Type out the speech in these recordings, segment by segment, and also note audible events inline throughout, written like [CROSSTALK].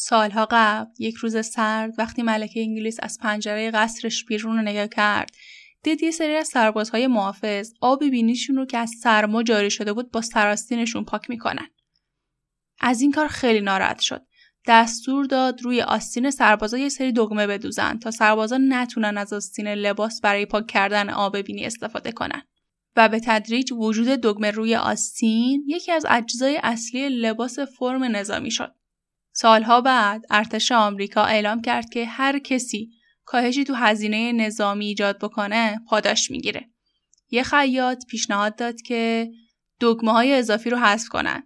سالها قبل یک روز سرد وقتی ملکه انگلیس از پنجره قصرش بیرون رو نگاه کرد دید یه سری از سربازهای محافظ آب بینیشون رو که از سرما جاری شده بود با سراستینشون پاک می‌کنن. از این کار خیلی ناراحت شد. دستور داد روی آستین سربازا یه سری دگمه بدوزن تا سربازا نتونن از آستین لباس برای پاک کردن آب بینی استفاده کنن. و به تدریج وجود دگمه روی آستین یکی از اجزای اصلی لباس فرم نظامی شد. سالها بعد ارتش آمریکا اعلام کرد که هر کسی کاهشی تو هزینه نظامی ایجاد بکنه پاداش می‌گیره. یه خیاط پیشنهاد داد که دگمه های اضافی رو حذف کنن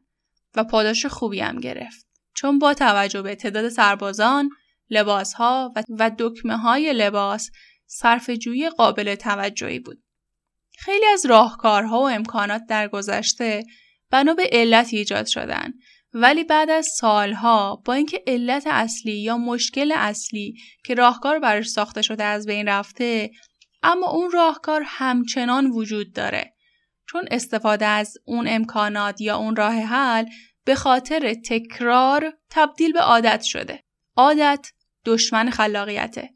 و پاداش خوبی هم گرفت. چون با توجه به تعداد سربازان، لباسها و دکمه های لباس صرف جوی قابل توجهی بود. خیلی از راهکارها و امکانات در گذشته بنا به علت ایجاد شدن ولی بعد از سالها با اینکه علت اصلی یا مشکل اصلی که راهکار براش ساخته شده از بین رفته اما اون راهکار همچنان وجود داره. چون استفاده از اون امکانات یا اون راه حل به خاطر تکرار تبدیل به عادت شده. عادت دشمن خلاقیته.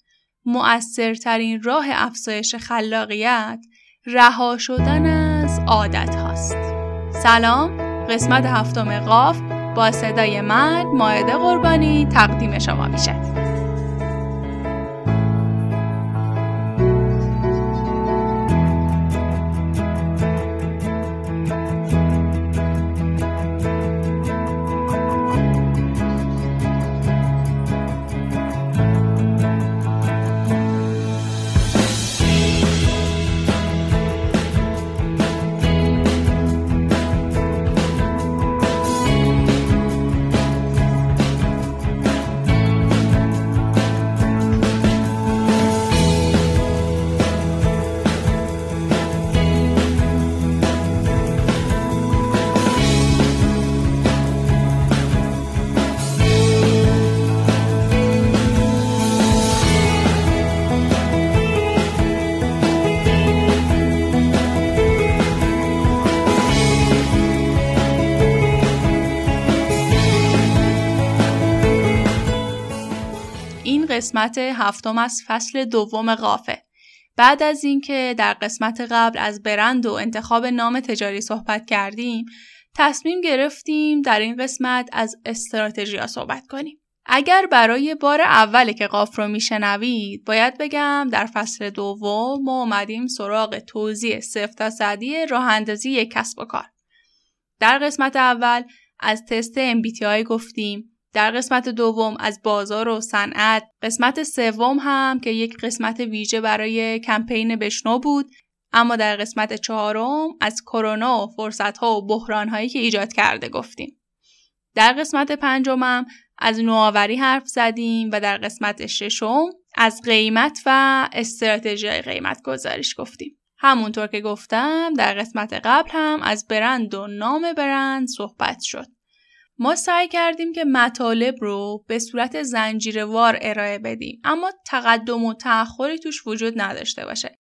مؤثرترین راه افزایش خلاقیت رها شدن از عادت هاست. سلام قسمت هفتم قاف. با صدای من ماعده قربانی تقدیم شما میشه. قسمت هفتم از فصل دوم قافه. بعد از اینکه در قسمت قبل از برند و انتخاب نام تجاری صحبت کردیم، تصمیم گرفتیم در این قسمت از استراتژی صحبت کنیم. اگر برای بار اولی که قاف رو میشنوید باید بگم در فصل دوم ما اومدیم سراغ توضیح صفر تا صدی راه اندازی کسب و کار. در قسمت اول از تست MBTI گفتیم در قسمت دوم از بازار و صنعت قسمت سوم هم که یک قسمت ویژه برای کمپین بشنو بود اما در قسمت چهارم از کرونا و فرصت ها و بحران هایی که ایجاد کرده گفتیم. در قسمت پنجمم از نوآوری حرف زدیم و در قسمت ششم از قیمت و استراتژی قیمت گذاریش گفتیم. همونطور که گفتم در قسمت قبل هم از برند و نام برند صحبت شد. ما سعی کردیم که مطالب رو به صورت زنجیروار ارائه بدیم اما تقدم و تأخری توش وجود نداشته باشه.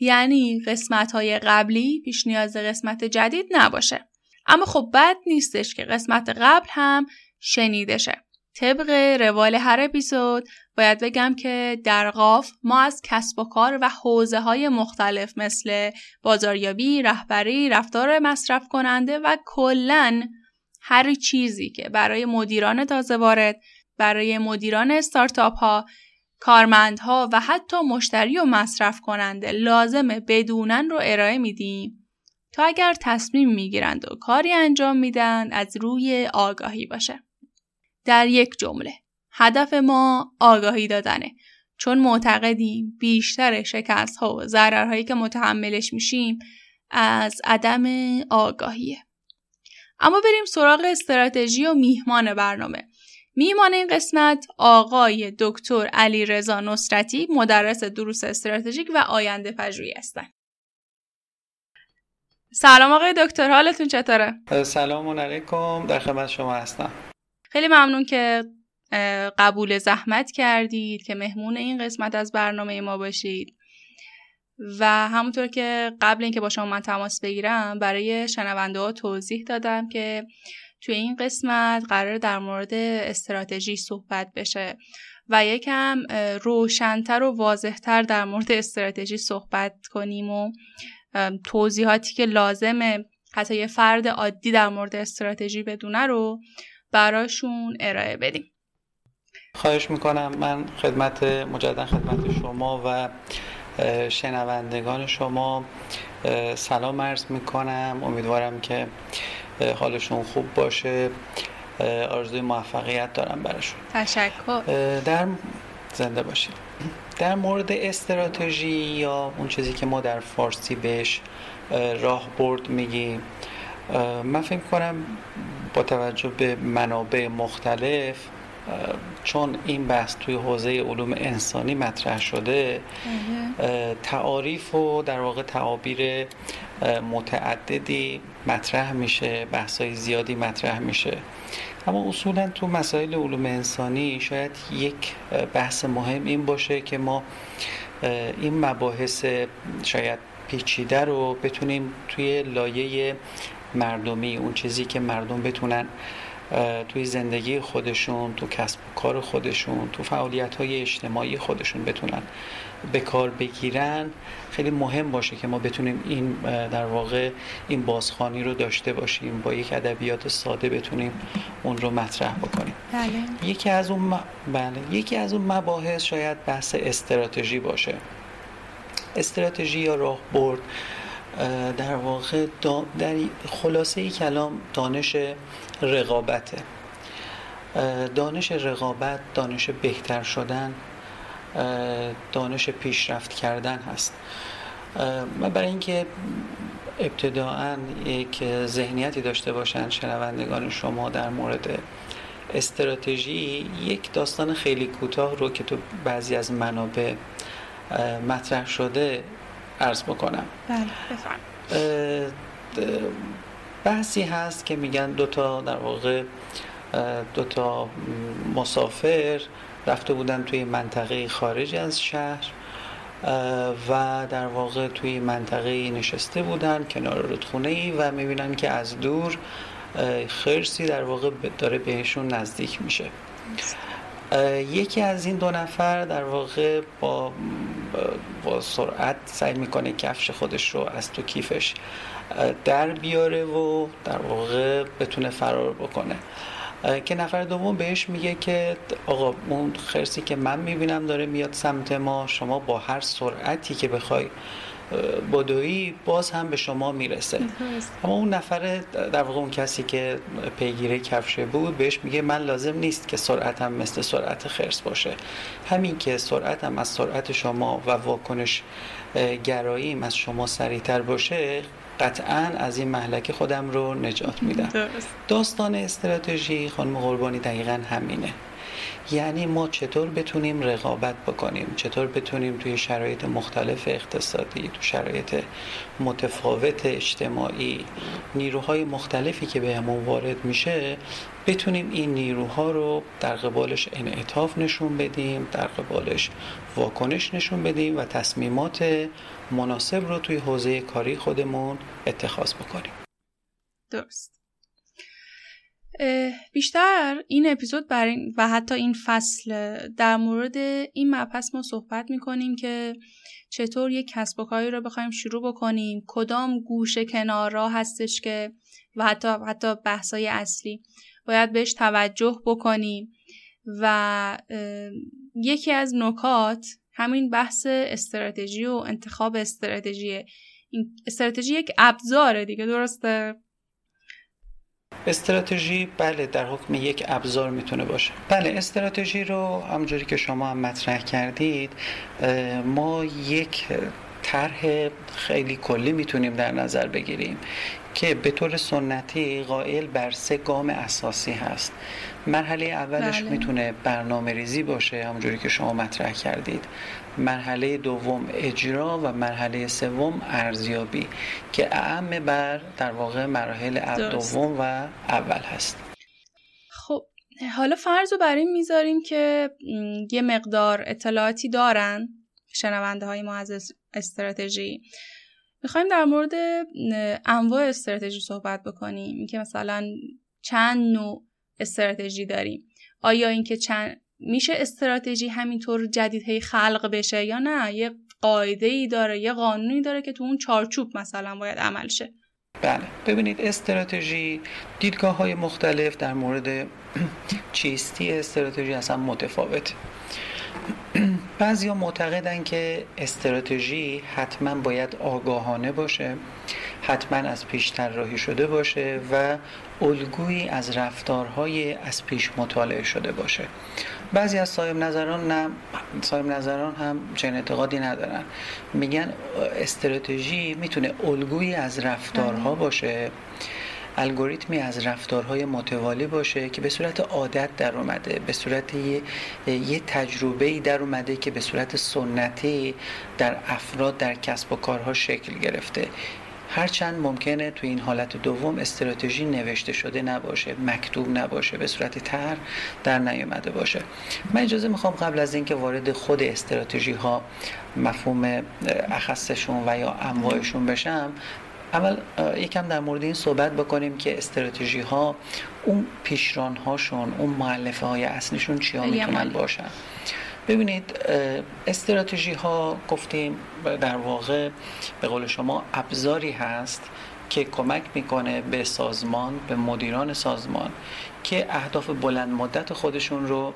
یعنی قسمت های قبلی پیش نیاز قسمت جدید نباشه. اما خب بد نیستش که قسمت قبل هم شنیده شه. طبق روال هر اپیزود باید بگم که در قاف ما از کسب و کار و حوزه های مختلف مثل بازاریابی، رهبری، رفتار مصرف کننده و کلاً هر چیزی که برای مدیران تازه وارد، برای مدیران استارتاپ ها، کارمندها و حتی مشتری و مصرف کننده لازمه بدونن رو ارائه میدیم تا اگر تصمیم می‌گیرند و کاری انجام میدن از روی آگاهی باشه. در یک جمله هدف ما آگاهی دادنه چون معتقدیم بیشتر شکست ها و ضررهایی که متحملش میشیم از عدم آگاهیه. اما بریم سراغ استراتژی و میهمان برنامه. میهمان این قسمت آقای دکتر علی رضا نصرتی مدرس دروس استراتژیک و آینده پژوهی هستند. سلام آقای دکتر حالتون چطوره؟ سلام علیکم در خدمت شما هستم. خیلی ممنون که قبول زحمت کردید که مهمون این قسمت از برنامه ما باشید. و همونطور که قبل اینکه با شما من تماس بگیرم برای شنونده ها توضیح دادم که توی این قسمت قرار در مورد استراتژی صحبت بشه و یکم روشنتر و واضحتر در مورد استراتژی صحبت کنیم و توضیحاتی که لازمه حتی یه فرد عادی در مورد استراتژی بدونه رو براشون ارائه بدیم. خواهش می‌کنم. من خدمت مجدد خدمت شما و شنوندگان شما سلام عرض می‌کنم. امیدوارم که حالشون خوب باشه. آرزوی موفقیت دارم براشون. تشکر. در زنده باشید. در مورد استراتژی یا اون چیزی که ما در فارسی بهش راه برد میگیم من فکر کنم با توجه به منابع مختلف چون این بحث توی حوزه علوم انسانی مطرح شده تعاریف و در واقع تعابیر متعددی مطرح میشه بحثای زیادی مطرح میشه. اما اصولا تو مسائل علوم انسانی شاید یک بحث مهم این باشه که ما این مباحث شاید پیچیده رو بتونیم توی لایه مردمی اون چیزی که مردم بتونن توی زندگی خودشون تو کسب و کار خودشون تو فعالیت های اجتماعی خودشون بتونن به کار بگیرن. خیلی مهم باشه که ما بتونیم این در واقع این بازخانی رو داشته باشیم با یک ادبیات ساده بتونیم اون رو مطرح بکنیم. بله. یکی از اون بله یکی از اون مباحث شاید بحث استراتژی باشه. استراتژی یا راهبرد در واقع در خلاصه ای کلام دانش رقابته. دانش رقابت دانش بهتر شدن دانش پیشرفت کردن هست. و برای اینکه ابتداعا یک ذهنیتی داشته باشند شنوندگان شما در مورد استراتژی یک داستان خیلی کوتاه رو که تو بعضی از منابع مطرح شده عرض بکنم. بله بحثی هست که میگن دوتا در واقع دوتا مسافر رفته بودن توی منطقه خارج از شهر و در واقع توی منطقه نشسته بودن کنار رودخونه ای و می‌بینن که از دور خرسی در واقع داره بهشون نزدیک میشه. یکی از این دو نفر در واقع با با سرعت سعی می‌کنه کفش خودش رو از تو کیفش در بیاره و در واقع بتونه فرار بکنه. که نفر دوم بهش میگه که آقا اون خرسی که من می‌بینم داره میاد سمت ما شما با هر سرعتی که بخوای بدوی باز هم به شما می‌رسه. اما اون نفر در واقع اون کسی که پیگیری کفشه بود بهش میگه من لازم نیست که سرعتم مثل سرعت خرس باشه. همین که سرعتم از سرعت شما و واکنش گراییم از شما سریعتر باشه قطعا از این محلکه خودم رو نجات میدم. داستان استراتژی خانم قربانی دقیقا همینه. یعنی ما چطور بتونیم رقابت بکنیم؟ چطور بتونیم توی شرایط مختلف اقتصادی تو شرایط متفاوت اجتماعی نیروهای مختلفی که بهمون وارد میشه بتونیم این نیروها رو در قبالش انعطاف نشون بدیم در قبالش واکنش نشون بدیم و تصمیمات مناسب رو توی حوزه کاری خودمون اتخاذ بکنیم. درست. بیشتر این اپیزود برای و حتی این فصل در مورد این مبحث ما صحبت می‌کنیم که چطور یک کسب و کاری رو بخوایم شروع بکنیم کدام گوشه کنار را هستش که و حتی حتی بحثای اصلی باید بهش توجه بکنیم. و یکی از نکات همین بحث استراتژی و انتخاب استراتژی استراتژی یک ابزاره دیگه درسته؟ استراتژی بله در حکم یک ابزار می‌تونه باشه. بله استراتژی رو همونجوری که شما هم مطرح کردید ما یک طرح خیلی کلی می‌تونیم در نظر بگیریم. که به طور سنتی قائل بر سه گام اساسی هست. مرحله اولش بله. می‌تونه برنامه ریزی باشه همونجوری که شما مطرح کردید. مرحله دوم اجرا و مرحله سوم ارزیابی که اعم بر در واقع مراحل دوم و اول هست. خب حالا فرض رو برای می‌ذاریم که یه مقدار اطلاعاتی دارن شنونده های ما از استراتژی. می‌خوایم در مورد انواع استراتژی صحبت بکنیم. که مثلا چند نوع استراتژی داریم. آیا اینکه چند میشه استراتژی همینطور جدید هی خلق بشه یا نه؟ یه قاعده ای داره یه قانونی داره که تو اون چارچوب مثلا باید عمل شه. بله. ببینید استراتژی دیدگاه های مختلف در مورد [CLEARS THROAT] چیستی استراتژی اصلا متفاوت بعضی معتقدن که استراتژی حتما باید آگاهانه باشه حتما از پیش طراحی شده باشه و الگویی از رفتارهای از پیش مطالعه شده باشه. بعضی از صاحب نظران نه صاحب نظران هم چنین اعتقادی ندارن. میگن استراتژی می‌تونه الگویی از رفتارها بله. باشه. الگوریتمی از رفتارهای متوالی باشه که به صورت عادت در اومده به صورت یه, یه تجربه در اومده که به صورت سنتی در افراد در کسب و کارها شکل گرفته. هرچند ممکنه تو این حالت دوم استراتژی نوشته شده نباشه مکتوب نباشه به صورت تر در نیامده باشه. من اجازه می‌خوام قبل از اینکه وارد خود استراتژی ها مفهوم اخصشون و یا انواعشون بشم اول یکم در مورد این صحبت بکنیم که استراتژی ها اون پیشران هاشون اون معلفه های اصلیشون چیا می‌تونن باشن؟ ببینید استراتژی ها گفتیم در واقع به قول شما ابزاری هست که کمک می‌کنه به سازمان به مدیران سازمان که اهداف بلند مدت خودشون رو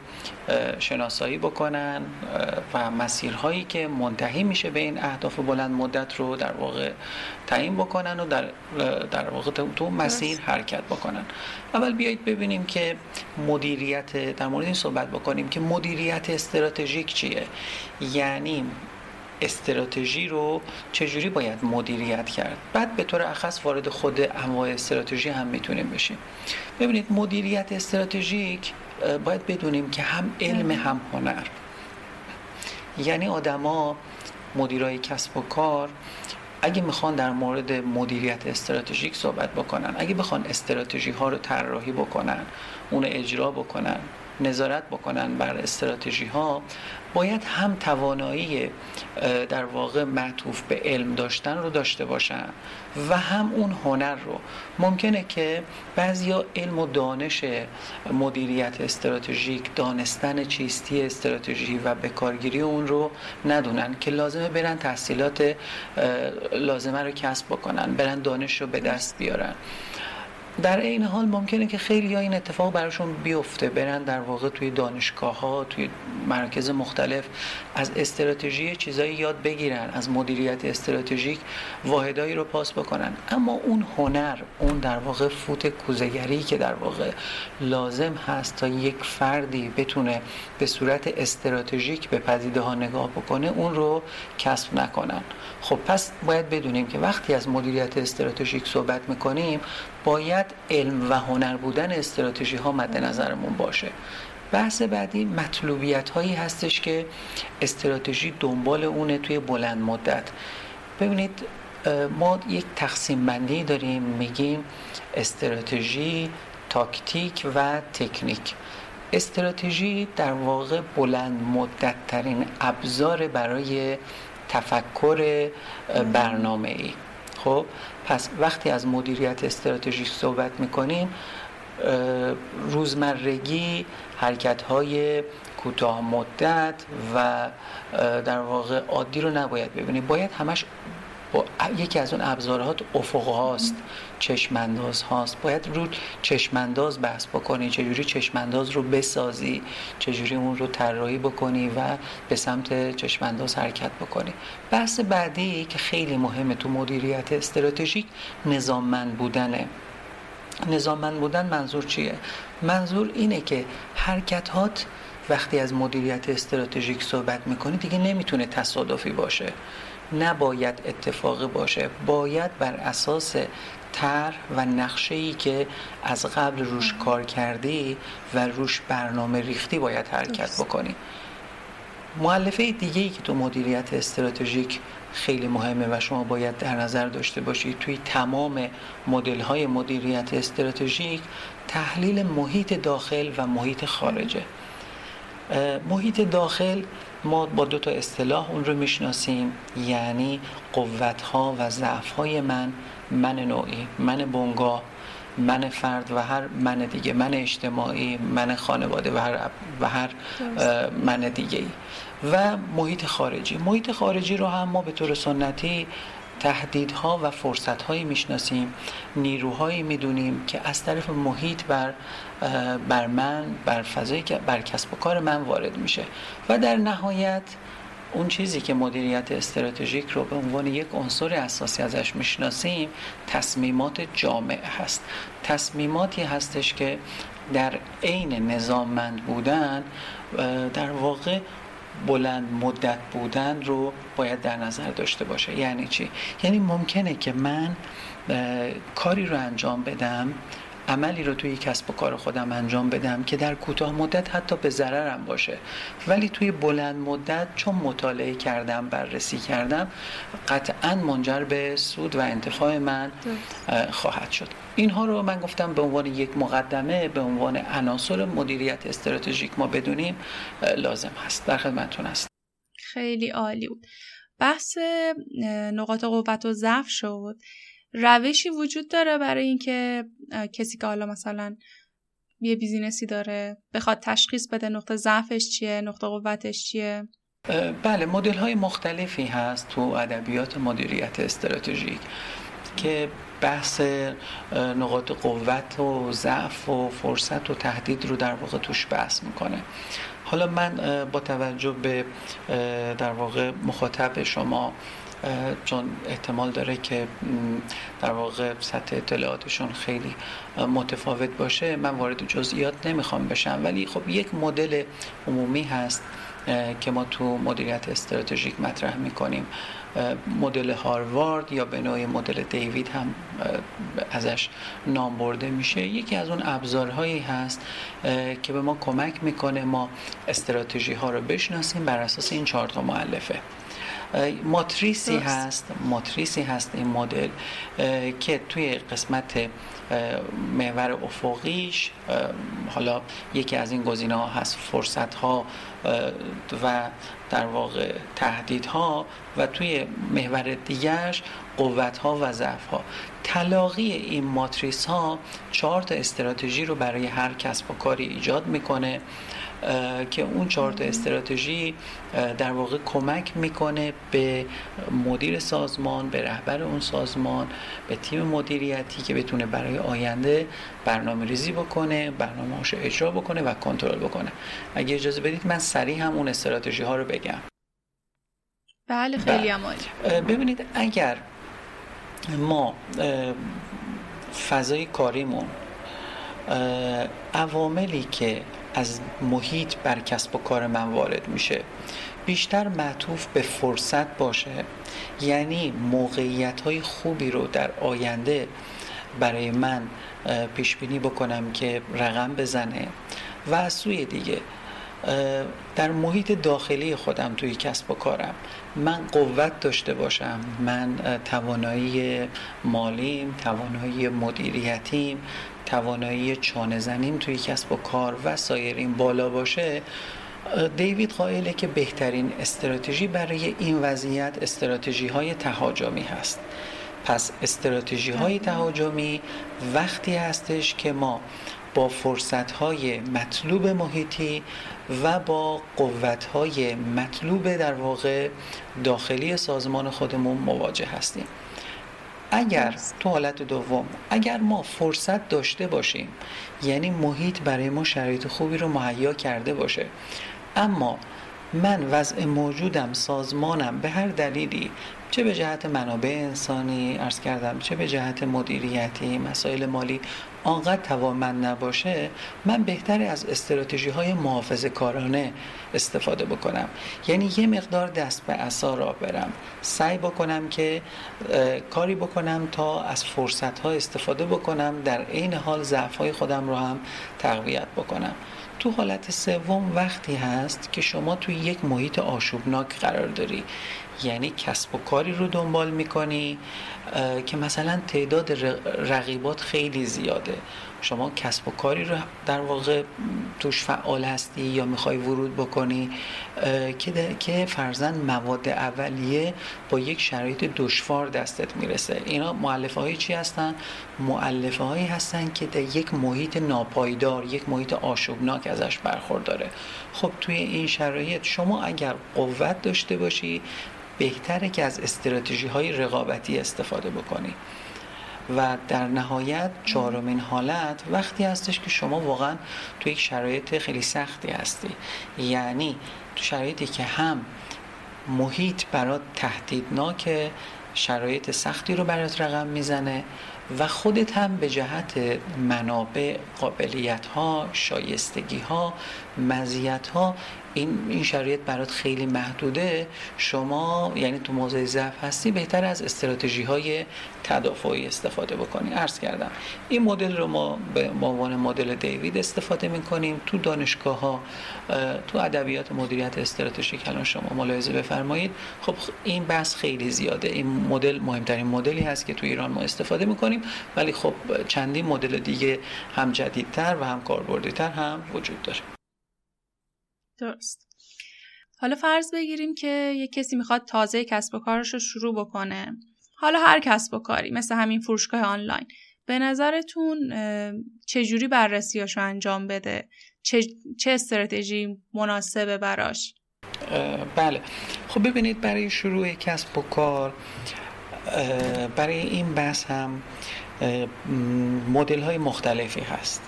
شناسایی بکنن و مسیرهایی که منتهی میشه به این اهداف بلند مدت رو در واقع تعیین بکنن و در, در واقع تو مسیر حرکت بکنن. اول بیایید ببینیم که مدیریت در مورد این صحبت بکنیم که مدیریت استراتژیک چیه؟ یعنی استراتژی رو چجوری باید مدیریت کرد؟ بعد به طور اخص وارد خود انواع استراتژی هم می‌تونیم بشیم. ببینید مدیریت استراتژیک باید بدونیم که هم علم هم هنر. یعنی آدما مدیرای کسب و کار اگه می‌خوان در مورد مدیریت استراتژیک صحبت بکنن اگه بخوان استراتژی ها رو طراحی بکنن اون اجرا بکنن نظارت بکنن بر استراتژی ها باید هم توانایی در واقع معطوف به علم داشتن رو داشته باشن و هم اون هنر رو. ممکنه که بعضیا علم و دانش مدیریت استراتژیک دانستن چیستی استراتژی و بکارگیری اون رو ندونن که لازمه برن تحصیلات لازمه رو کسب بکنن برن دانش رو به دست بیارن. در این حال ممکنه که خیلی این اتفاق براشون بیفته. برن در واقع توی دانشگاه ها توی مراکز مختلف از استراتژی چیزایی یاد بگیرن از مدیریت استراتژیک واحدایی رو پاس بکنن. اما اون هنر اون در واقع فوت کوزگری که در واقع لازم هست تا یک فردی بتونه به صورت استراتژیک به پدیده ها نگاه بکنه اون رو کسب نکنن. خب پس باید بدونیم که وقتی از مدیریت استراتژیک صحبت می‌کنیم باید علم و هنر بودن استراتژی ها مد نظرمون باشه. بحث بعدی مطلوبیت هایی هستش که استراتژی دنبال اونه توی بلند مدت. ببینید ما یک تقسیم بندی داریم میگیم استراتژی تاکتیک و تکنیک. استراتژی در واقع بلند مدت ترین ابزار برای تفکر برنامه ای خب پس وقتی از مدیریت استراتژیک صحبت می‌کنیم روزمرگی حرکت های کوتاه مدت و در واقع عادی رو نباید ببینیم. باید همش با یکی از اون ابزارها افق هاست چشمانداز هاست. باید رو چشمانداز بحث بکنی چجوری چشمانداز رو بسازی چجوری اون رو طراحی بکنی و به سمت چشمانداز حرکت بکنی. بحث بعدی که خیلی مهمه تو مدیریت استراتژیک نظاممند بودنه. نظاممند بودن منظور چیه؟ منظور اینه که حرکتات وقتی از مدیریت استراتژیک صحبت می‌کنی دیگه نمی‌تونه تصادفی باشه. نباید اتفاقی باشه. باید بر اساس تر و نقشه ای که از قبل روش کار کردی و روش برنامه ریختی باید حرکت بکنی. معلفه دیگه ای که تو مدیریت استراتژیک خیلی مهمه و شما باید در نظر داشته باشید توی تمام مدل های مدیریت استراتژیک تحلیل محیط داخل و محیط خارجه. محیط داخل ما با دو تا اصطلاح اون رو می‌شناسیم. یعنی قوت ها و ضعف های من من نوعی من بنگاه من فرد و هر من دیگه من اجتماعی من خانواده و هر, و هر من دیگه و محیط خارجی. محیط خارجی رو هم ما به طور سنتی تهدیدها و فرصتهایی می‌شناسیم نیروهایی می‌دونیم که از طرف محیط بر بر من بر فضایی که بر کسب و کار من وارد میشه. و در نهایت اون چیزی که مدیریت استراتژیک رو به عنوان یک عنصر اساسی ازش می‌شناسیم تصمیمات جامع هست. تصمیماتی هستش که در عین نظاممند بودن در واقع بلند مدت بودن رو باید در نظر داشته باشه. یعنی چی؟ یعنی ممکنه که من کاری رو انجام بدم عملی رو توی کسب و کار خودم انجام بدم که در کوتاه مدت حتی به ضررم باشه. ولی توی بلند مدت چون مطالعه کردم بررسی کردم قطعا منجر به سود و انتفاع من خواهد شد. اینها رو من گفتم به عنوان یک مقدمه به عنوان عناصر مدیریت استراتژیک ما بدونیم لازم هست. در خدمتتون است خیلی عالی بود. بحث نقاط قوت و ضعف شد. روشی وجود داره برای اینکه کسی که حالا مثلا یه بیزینسی داره بخواد تشخیص بده نقطه ضعفش چیه نقطه قوتش چیه. بله مدل های مختلفی هست تو ادبیات مدیریت استراتژیک که بحث نقاط قوت و ضعف و فرصت و تهدید رو در واقع توش بحث می‌کنه. حالا من با توجه به در واقع مخاطب شما چون احتمال داره که در واقع سطح اطلاعاتشون خیلی متفاوت باشه. من وارد جزئیات نمی‌خوام بشم ولی خب یک مدل عمومی هست که ما تو مدیریت استراتژیک مطرح می‌کنیم. مدل هاروارد یا به نوعی مدل دیوید هم ازش نام برده میشه. یکی از اون ابزارهایی هست که به ما کمک می‌کنه ما استراتژی ها رو بشناسیم بر اساس این چهار تا مؤلفه. ماتریسی هست ماتریسی هست این مدل که توی قسمت محور افقیش حالا یکی از این گزینه ها هست فرصت ها و در واقع تهدیدها و توی محور دیگرش قوت ها و ضعف ها تلاقی این ماتریس ها چهار تا استراتژی رو برای هر کسب و کاری ایجاد می‌کنه. که اون چهار تا استراتژی در واقع کمک می‌کنه به مدیر سازمان به رهبر اون سازمان به تیم مدیریتی که بتونه برای آینده برنامه ریزی بکنه برنامه اجرا بکنه و کنترل بکنه. اگه اجازه بدید من سریع هم اون استراتژی ها رو بگم. بله خیلی بله. ببینید اگر ما فضای کاریمون عواملی که از محیط بر کسب و کار من وارد میشه. بیشتر معطوف به فرصت باشه. یعنی موقعیت های خوبی رو در آینده برای من پیش بینی بکنم که رقم بزنه و از سوی دیگه در محیط داخلی خودم توی کسب و کارم. من قوت داشته باشم. من توانایی مالیم توانایی مدیریتیم توانایی چانه زنیم توی کسب و کار و سایرین بالا باشه. دیوید قائله که بهترین استراتژی برای این وضعیت استراتژی های تهاجمی هست. پس استراتژی های تهاجمی وقتی هستش که ما با فرصت های مطلوب محیطی و با قوت های مطلوب در واقع داخلی سازمان خودمون مواجه هستیم. اگر تو حالت دوم اگر ما فرصت داشته باشیم یعنی محیط برای ما شرایط خوبی رو مهیا کرده باشه اما من وضع موجودم سازمانم به هر دلیلی چه به جهت منابع انسانی ارز کردم چه به جهت مدیریتی مسائل مالی آنقدر توانمند نباشه من بهتر از استراتژی های محافظ کارانه استفاده بکنم. یعنی یه مقدار دست به اصا را برم. سعی بکنم که کاری بکنم تا از فرصت ها استفاده بکنم در عین حال ضعف های خودم رو هم تقویت بکنم. تو حالت سوم وقتی هست که شما توی یک محیط آشوبناک قرار داری. یعنی کسب و کاری رو دنبال می‌کنی که مثلا تعداد رقیبات خیلی زیاده. شما کسب و کاری رو در واقع توش فعال هستی یا می‌خوای ورود بکنی که که فرزن مواد اولیه با یک شرایط دشوار دستت می‌رسه. اینا معلفه های چی هستن؟ معلفه هایی هستن که در یک محیط ناپایدار یک محیط آشوبناک ازش برخورداره. خب توی این شرایط شما اگر قوت داشته باشی بهتره که از استراتژی های رقابتی استفاده بکنی. و در نهایت چهارمین حالت وقتی هستش که شما واقعا تو یک شرایط خیلی سختی هستی. یعنی تو شرایطی که هم محیط برات تهدیدناک شرایط سختی رو برات رقم می‌زنه و خودت هم به جهت منابع قابلیت ها شایستگی ها مزیت ها این این شرایط برات خیلی محدوده. شما یعنی تو موضع ضعف هستی بهتر از استراتژی های تدافعی استفاده بکنی. عرض کردم این مدل رو ما به عنوان مدل دیوید استفاده می‌کنیم. تو دانشگاه ها تو ادبیات مدیریت استراتژیک الان شما ملاحظه بفرمایید. خب این بحث خیلی زیاده. این مدل مهمترین مدلی هست که تو ایران ما استفاده می‌کنیم. ولی خب چندین مدل دیگه هم جدیدتر و هم کاربردیتر هم وجود داره. درست. حالا فرض بگیریم که یک کسی می‌خواد تازه کسب و کارش رو شروع بکنه. حالا هر کسب و کاری مثل همین فروشگاه آنلاین. به نظرتون چجوری بررسیاش رو انجام بده؟ چه, چه استراتژی مناسبه براش؟ بله. خب ببینید برای شروع کسب و کار برای این بحث هم مدل های مختلفی هست.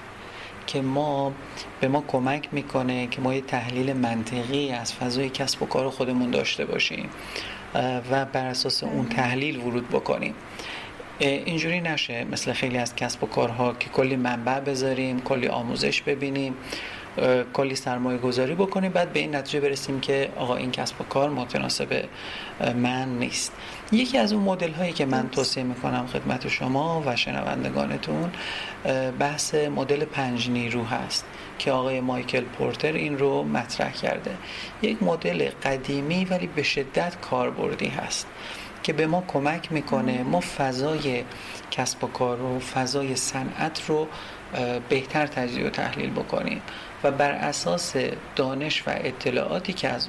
که ما به ما کمک می‌کنه که ما یه تحلیل منطقی از فضای کسب و کار خودمون داشته باشیم و بر اساس اون تحلیل ورود بکنیم. اینجوری نشه. مثل خیلی از کسب و کارها که کلی منبع بذاریم کلی آموزش ببینیم. کلی سرمایه گذاری بکنیم. بعد به این نتیجه برسیم که آقا این کسب و کار متناسب من نیست. یکی از اون مدل هایی که من توصیه می‌کنم خدمت شما و شنوندگانتون بحث مدل پنج نیرو هست که آقای مایکل پورتر این رو مطرح کرده. یک مدل قدیمی ولی به شدت کاربردی هست که به ما کمک می‌کنه ما فضای کسب و کار رو فضای صنعت رو بهتر تجزیه و تحلیل بکنیم. و بر اساس دانش و اطلاعاتی که از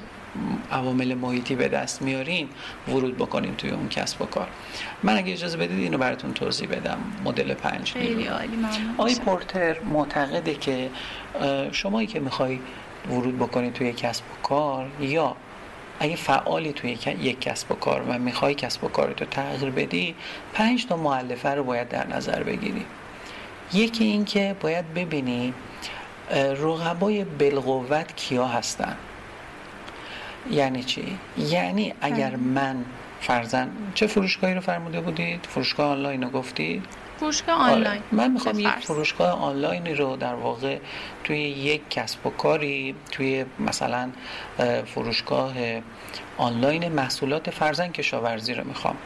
عوامل محیطی به دست میاریم ورود بکنیم توی اون کسب و کار. من اگه اجازه بدید اینو براتون توضیح بدم. مدل پنج خیلی عالی آقای پورتر معتقده که شمایی که می‌خوای ورود بکنید توی کسب و کار یا اگه فعالی توی یک کسب و کار و می‌خوای کسب و کارتو تغییر بدی پنج تا معلفه رو باید در نظر بگیری. یکی این که باید ببینی رقبای بالقوت کیا هستن یعنی چی؟ یعنی اگر. من فرزن چه فروشگاهی رو فرموده بودید؟ فروشگاه آنلاین رو گفتید؟ فروشگاه آره. آنلاین من می‌خوام یک فروشگاه آنلاینی رو در واقع توی یک کسب و کاری توی مثلا فروشگاه آنلاین محصولات فرزن کشاورزی رو می‌خوام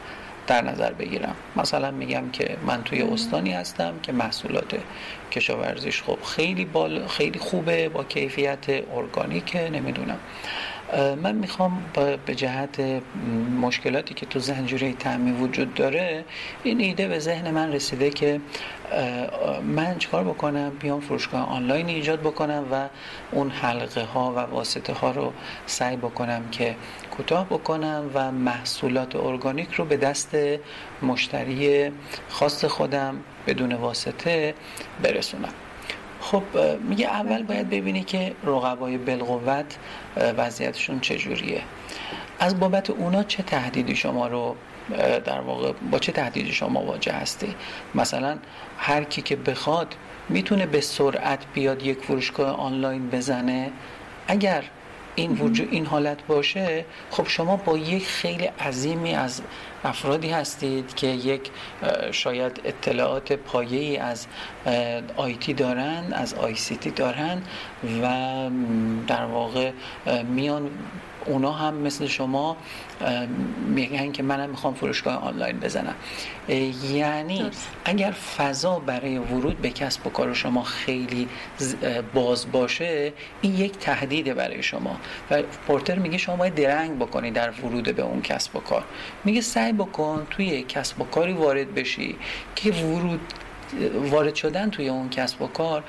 در نظر بگیرم. مثلا میگم که من توی استانی هستم که محصولات کشاورزیش خب خیلی بال خیلی خوبه با کیفیت ارگانیکه نمی‌دونم. من می‌خوام به جهت مشکلاتی که تو زنجیره تعمی وجود داره این ایده به ذهن من رسیده که من چیکار بکنم؟ بیام فروشگاه آنلاین ایجاد بکنم و اون حلقه ها و واسطه ها رو سعی بکنم که کوتاه بکنم و محصولات ارگانیک رو به دست مشتری خاص خودم بدون واسطه برسونم. خب میگه اول باید ببینی که رقبای بالقوت وضعیتشون چجوریه. از بابت اونا چه تهدیدی شما رو در واقع با چه تهدیدی شما مواجه هستی؟ مثلا هر کی که بخواد می‌تونه به سرعت بیاد یک فروشگاه آنلاین بزنه. اگر این وجود این حالت باشه خب شما با یک خیلی عظیمی از افرادی هستید که یک شاید اطلاعات پایه‌ای از آیتی دارن از آی سی تی دارن و در واقع میان اونا هم مثل شما میگن که منم می‌خوام فروشگاه آنلاین بزنم. یعنی اگر فضا برای ورود به کسب و کار شما خیلی باز باشه این یک تهدیده برای شما. و پورتر میگه شما باید درنگ بکنی در ورود به اون کسب و کار. میگه سعی بکن توی کسب و کاری وارد بشی که ورود وارد شدن توی اون کسب و کار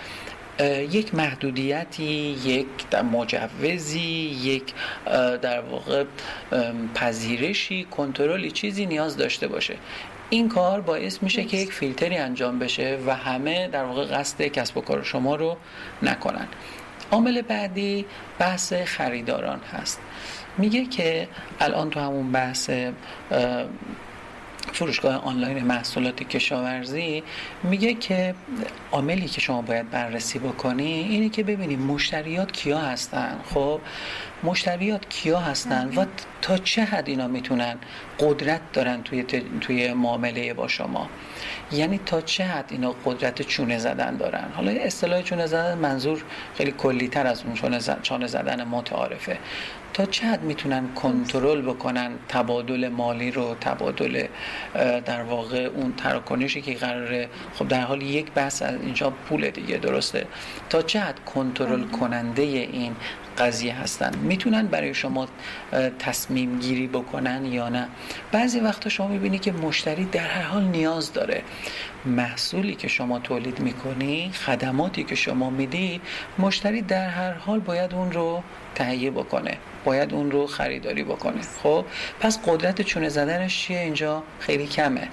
یک محدودیتی یک در مجوزی یک در واقع پذیرشی کنترلی چیزی نیاز داشته باشه. این کار باعث میشه که یک فیلتری انجام بشه و همه در واقع قصد کسب و کار شما رو نکنن. عامل بعدی بحث خریداران هست. میگه که الان تو همون بحث فروشگاه آنلاین محصولات کشاورزی میگه که عاملی که شما باید بررسی بکنی اینه که ببینیم مشتریات کیا هستن. خب مشتریات کیا هستن و تا چه حد اینا می‌تونن قدرت دارن توی توی معامله با شما؟ یعنی تا چه حد اینا قدرت چونه زدن دارن؟ حالا اصطلاح چونه زدن منظور خیلی کلی تر از اون چونه زدن متعارفه. تا چه حد می‌تونن کنترل بکنن تبادل مالی رو تبادل در واقع اون تراکنشی که قراره؟ خب در حال یک بحث از اینجا پول دیگه درسته؟ تا چه حد کنترل کننده این قضیه هستن؟ می‌تونن برای شما تصمیم گیری بکنن یا نه؟ بعضی وقتا شما می‌بینی که مشتری در هر حال نیاز داره. محصولی که شما تولید می‌کنی خدماتی که شما میدی مشتری در هر حال باید اون رو تهیه بکنه باید اون رو خریداری بکنه. خب پس قدرت چونه زدنش چیه؟ اینجا خیلی کمه.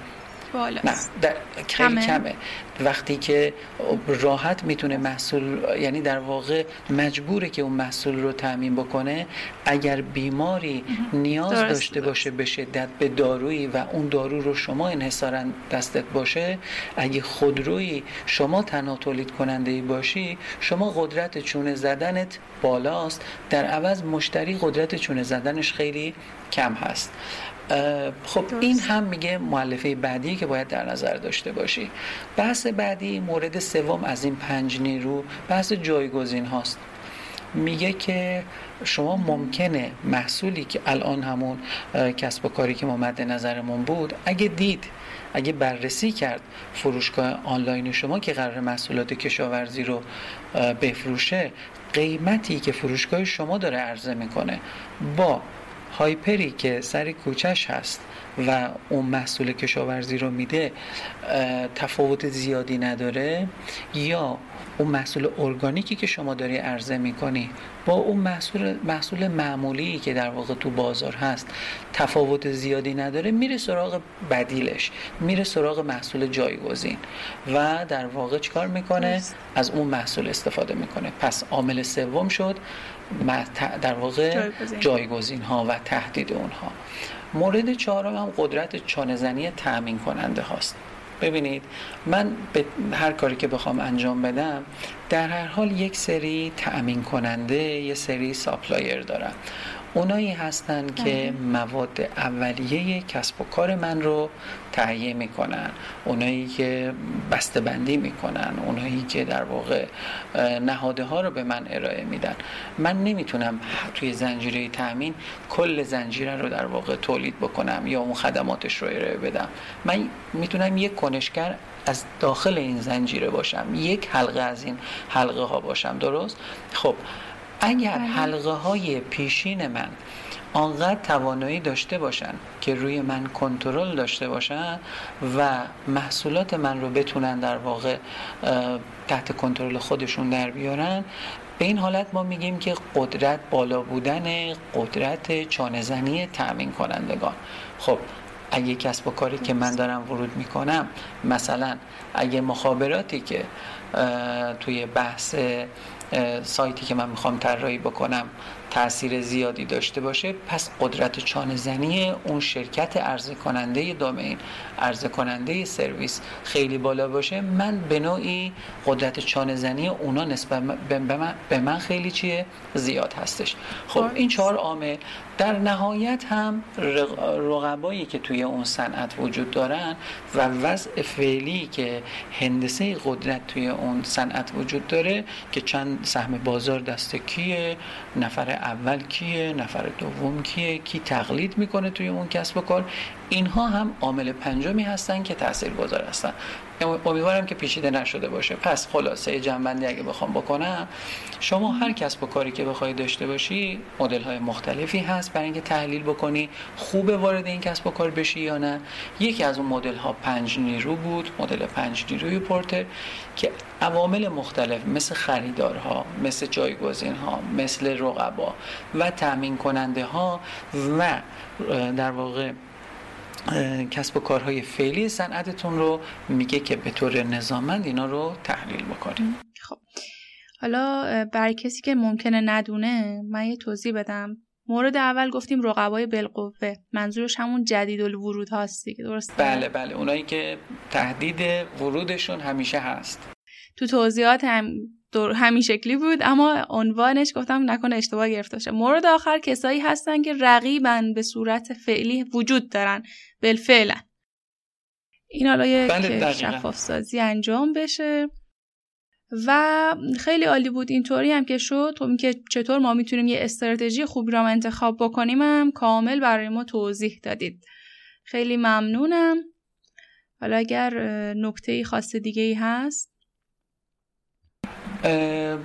نه در خیلی کمه. وقتی که راحت می‌تونه محصول یعنی در واقع مجبوره که اون محصول رو تامین بکنه. اگر بیماری نیاز داشته باشه به شدت به دارویی و اون دارو رو شما انحصارا دستت باشه اگه خودرویی شما تنها تولید کننده ای باشی شما قدرت چونه زدنت بالاست. در عوض مشتری قدرت چونه زدنش خیلی کم هست. خب این هم میگه معلفه بعدی که باید در نظر داشته باشی. بحث بعدی مورد سوم از این پنج نیرو بحث جایگزین هاست. میگه که شما ممکنه محصولی که الان همون کسب و کاری که ما مد نظرمون بود اگه دید اگه بررسی کرد فروشگاه آنلاین شما که قرار محصولات کشاورزی رو بفروشه قیمتی که فروشگاه شما داره عرضه می‌کنه با هایپری که سر کوچش هست و اون محصول کشاورزی رو میده تفاوت زیادی نداره؟ یا اون محصول ارگانیکی که شما داری عرضه می‌کنی با اون محصول محصول معمولی که در واقع تو بازار هست تفاوت زیادی نداره؟ میره سراغ بدیلش میره سراغ محصول جایگزین و در واقع چیکار می‌کنه؟ از اون محصول استفاده می‌کنه. پس عامل سوم شد در واقع جایگزین ها و تهدید اونها. مورد چهارم هم قدرت چانه‌زنی تأمین کننده هاست. ببینید من به هر کاری که بخوام انجام بدم در هر حال یک سری تأمین کننده یه سری supplier دارم. اونایی هستند که بله. مواد اولیه کسب و کار من رو تهیه می‌کنن. اونایی که بسته بندی می‌کنن. اونایی که در واقع نهاده ها رو به من ارائه میدن. من نمی‌تونم توی زنجیره تامین کل زنجیره رو در واقع تولید بکنم یا اون خدماتش رو ارائه بدم. من می‌تونم یک کنشگر از داخل این زنجیره باشم. یک حلقه از این حلقه ها باشم. درست؟ خب اگر بله. حلقه های پیشین من آنقدر توانایی داشته باشن که روی من کنترل داشته باشن و محصولات من رو بتونن در واقع تحت کنترل خودشون در بیارن به این حالت ما میگیم که قدرت بالا بودن قدرت چانهزنی تأمین کنندگان خب اگه کسب و کاری که من دارم ورود می‌کنم مثلا اگه مخابراتی که توی بحث سایتی که من می‌خوام طراحی بکنم. تاثیر زیادی داشته باشه پس قدرت چانه زنی اون شرکت عرضه کننده دومین عرضه کننده سرویس خیلی بالا باشه. من به نوعی قدرت چانه زنی اونا نسبت به من خیلی چیه؟ زیاد هستش. خب این چهار عامل در نهایت هم رقبایی که توی اون صنعت وجود دارن و وضع فعلی که هندسه قدرت توی اون صنعت وجود داره که چند سهم بازار دست کیه نفر اول کیه؟ نفر دوم کیه؟ کی تقلید می‌کنه توی اون کسب و کار؟ اینها هم عامل پنجمی هستن که تأثیر گذار هستن. امیدوارم که پیچیده نشده باشه. پس خلاصه جنبندی اگه بخوام بکنم شما هر کسب و کاری که بخوای داشته باشی مدل های مختلفی هست برای اینکه تحلیل بکنی خوب وارد این کسب و کار بشی یا نه. یکی از اون مدل ها پنج نیرو بود مدل پنج نیروی پورتر که عوامل مختلف مثل خریدارها مثل جایگزین ها مثل رقبا و تامین کننده ها و در واقع کسب و کارهای فعلی صنعتتون رو میگه که به طور نظامند اینا رو تحلیل بکنید خب. حالا برای کسی که ممکنه ندونه من یه توضیح بدم. مورد اول گفتیم رقبای بالقوه. منظورش همون جدید الورود هاست دیگه درسته؟ بله بله. اونایی که تهدید ورودشون همیشه هست. تو توضیحات هم همین شکلی بود اما عنوانش گفتم نکنه اشتباه گرفته باشه. مورد آخر کسایی هستن که رقیبن به صورت فعلی وجود دارن. بالفعلا این حالا یک بله شفاف سازی انجام بشه. و خیلی عالی بود اینطوری هم که شد. تو اینکه چطور ما می‌تونیم یه استراتژی خوبی را انتخاب بکنیم هم کامل برای ما توضیح دادید. خیلی ممنونم. حالا اگر نکته خاص دیگه ای هست؟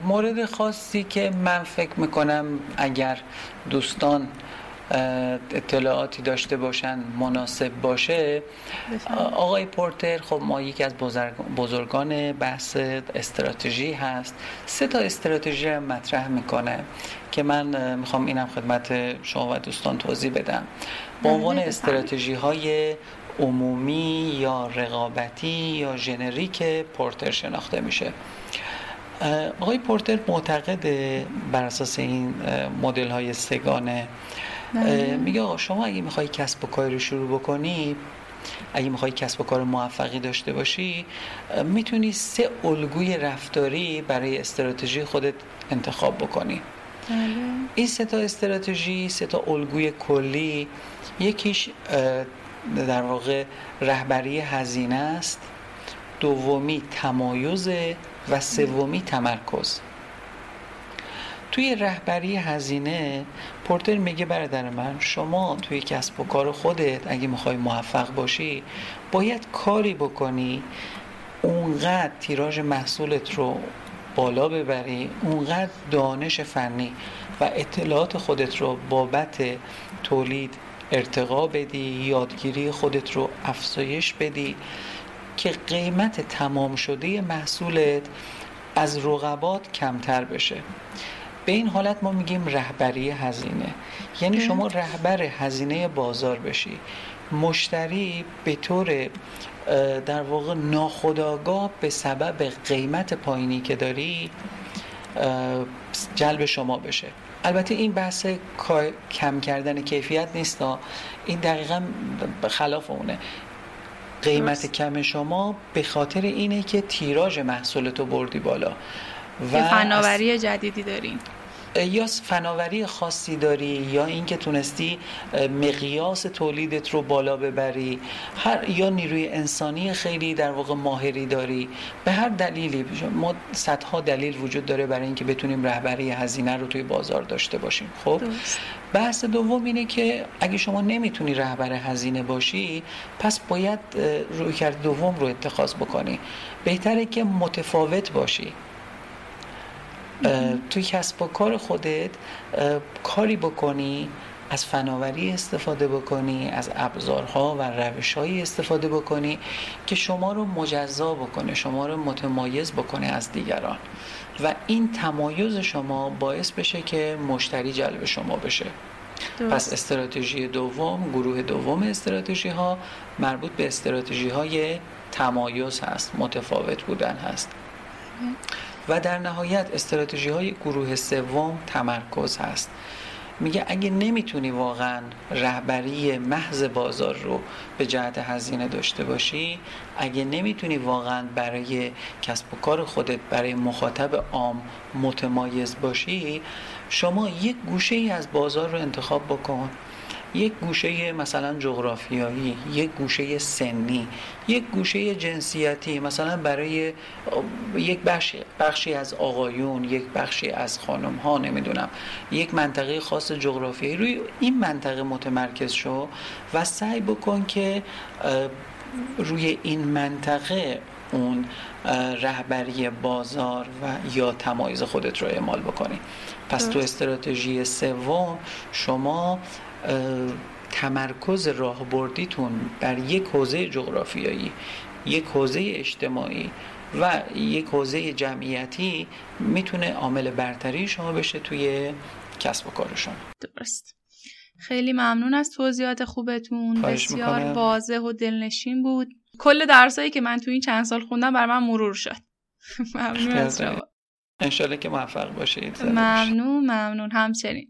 مورد خاصی که من فکر می‌کنم اگر دوستان اطلاعاتی داشته باشن مناسب باشه آقای پورتر خب ما یکی از بزرگان بحث استراتژی هست. سه تا استراتژی هم مطرح می‌کنه که من می‌خوام اینم خدمت شما و دوستان توضیح بدم. با عنوان استراتژی های عمومی یا رقابتی یا ژنریک پورتر شناخته میشه. آقای پورتر معتقد بر اساس این مدل های سگانه بله. میگه آقا شما اگه می‌خوای کسب و کار رو شروع بکنی اگه می‌خوای کسب و کار موفقی داشته باشی می‌تونی سه الگوی رفتاری برای استراتژی خودت انتخاب بکنی بله. این سه تا استراتژی سه تا الگوی کلی یکیش در واقع رهبری هزینه است دومی تمایز و سومی تمرکز. توی رهبری هزینه پورتر میگه برادر من شما توی کسب و کار خودت اگه می‌خوای موفق باشی باید کاری بکنی اونقدر تیراژ محصولت رو بالا ببری اونقدر دانش فنی و اطلاعات خودت رو بابت تولید ارتقا بدی یادگیری خودت رو افزایش بدی. که قیمت تمام شده محصولت از رقبات کمتر بشه. به این حالت ما میگیم رهبری هزینه. یعنی شما رهبر هزینه بازار بشی. مشتری به طور در واقع ناخداگاه به سبب قیمت پایینی که داری جلب شما بشه. البته این بحث کم کردن کیفیت نیست این دقیقا خلاف اونه. قیمت کم شما به خاطر اینه که تیراژ محصولتو بردی بالا. و فناوری جدیدی دارین. یا فناوری خاصی داری یا اینکه تونستی مقیاس تولیدت رو بالا ببری؟ هر یا نیروی انسانی خیلی در واقع ماهری داری؟ به هر دلیلی ما صدها دلیل وجود داره برای اینکه بتونیم رهبری هزینه رو توی بازار داشته باشیم. خب؟ بحث دوم اینه که اگه شما نمی‌تونی رهبر هزینه باشی پس باید روی کرد دوم رو اتخاذ بکنی. بهتره که متفاوت باشی. توی کسب و کار خودت کاری بکنی از فناوری استفاده بکنی از ابزارها و روشهایی استفاده بکنی که شما رو مجزا بکنه شما رو متمایز بکنه از دیگران. و این تمایز شما باعث بشه که مشتری جلب شما بشه. پس استراتژی دوم گروه دوم استراتژی ها مربوط به استراتژی های تمایز هست متفاوت بودن هست. و در نهایت استراتژی های گروه سوم تمرکز هست. میگه اگه نمی‌تونی واقعا رهبری محض بازار رو به جهت هزینه داشته باشی اگه نمی‌تونی واقعا برای کسب و کار خودت برای مخاطب عام متمایز باشی شما یک گوشه ای از بازار رو انتخاب بکن. یک گوشه مثلا جغرافیایی یک گوشه سنی یک گوشه جنسیتی مثلا برای یک بخشی, بخشی از آقایون یک بخشی از خانم ها نمی‌دونم یک منطقه خاص جغرافیایی. روی این منطقه متمرکز شو و سعی بکن که روی این منطقه اون رهبری بازار و یا تمایز خودت رو اعمال بکنی. پس تو استراتژی سوم شما تمرکز راهبردیتون بر یک حوزه جغرافیایی یک حوزه اجتماعی و یک حوزه جمعیتی می‌تونه عامل برتری شما بشه توی کسب و کارشون. درست. خیلی ممنون از توضیحات خوبتون. بسیار واضح و دلنشین بود. کل درسایی که من تو این چند سال خوندم بر من مرور شد. [LAUGHS] ممنون از شما انشالله که موفق باشید. ممنون ممنون. همچنین.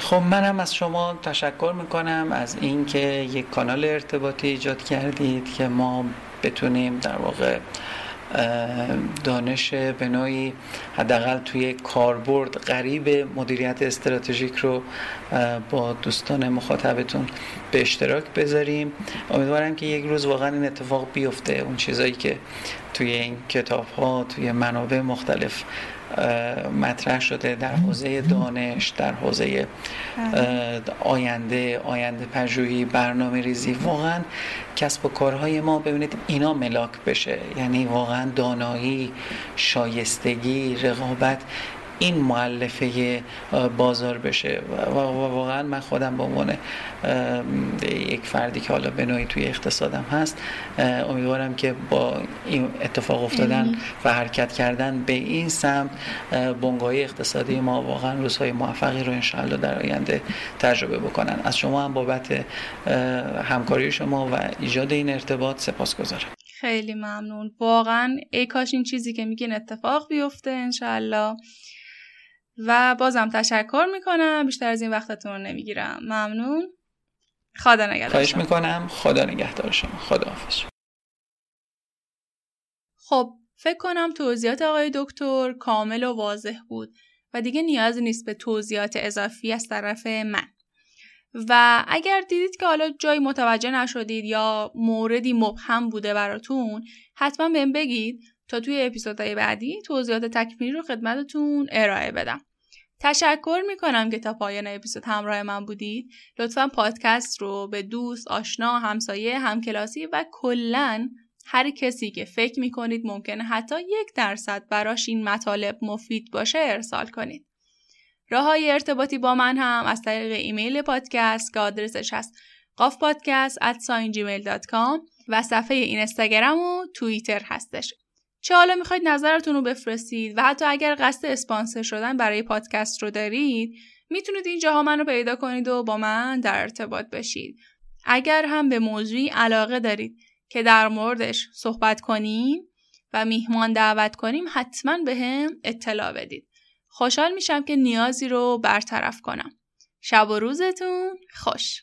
خب منم از شما تشکر می‌کنم از اینکه یک کانال ارتباطی ایجاد کردید که ما بتونیم در واقع دانش به نوعی حداقل توی کاربرد قریب مدیریت استراتژیک رو با دوستان مخاطبتون به اشتراک بذاریم. امیدوارم که یک روز واقعا این اتفاق بیفته. اون چیزایی که توی این کتاب ها توی منابع مختلف مطرح شده در حوزه دانش در حوزه آینده آینده پژوهی برنامه ریزی. واقعا کسب و کارهای ما ببینید اینا ملاک بشه. یعنی واقعا دانایی شایستگی رقابت این معلفه بازار بشه. و واقعا من خودم به عنوان یک فردی که حالا به نوعی توی اقتصادم هست امیدوارم که با این اتفاق افتادن و حرکت کردن به این سمت بنگاهی اقتصادی ما واقعا روزهای موفقی رو انشاءالله در آینده تجربه بکنن. از شما هم بابت همکاری شما و ایجاد این ارتباط سپاس گذارم. خیلی ممنون. واقعا ای کاش این چیزی که میگین اتفاق بیفته انشالله و بازم تشکر می‌کنم. بیشتر از این وقتتون رو نمی‌گیرم. ممنون. خدا نگهدار خواهش می‌کنم. خدا نگهدار شما. خدا حافظ خب فکر کنم توضیحات آقای دکتر کامل و واضح بود و دیگه نیاز نیست به توضیحات اضافی از طرف من. و اگر دیدید که حالا جایی متوجه نشدید یا موردی مبهم بوده براتون حتما بهم بگید تا توی اپیزودهای بعدی توضیحات تکمیلی رو خدمتتون ارائه بدم. تشکر می‌کنم که تا پایان اپیزود همراه من بودید. لطفا پادکست رو به دوست آشنا همسایه همکلاسی و کلا هر کسی که فکر می‌کنید ممکنه حتی یک درصد براش این مطالب مفید باشه ارسال کنید. راه های ارتباطی با من هم از طریق ایمیل پادکست که آدرسش هست قاف پادکست و صفحه اینستاگرام و توییتر هستش. چه حالا می‌خواید نظرتون رو بفرستید و حتی اگر قصد اسپانسر شدن برای پادکست رو دارید می‌تونید اینجاها من رو پیدا کنید و با من در ارتباط بشید. اگر هم به موضوعی علاقه دارید که در موردش صحبت کنیم و میهمان دعوت کنیم حتما به هم اطلاع بدید. خوشحال میشم که نیازی رو برطرف کنم. شب و روزتون خوش!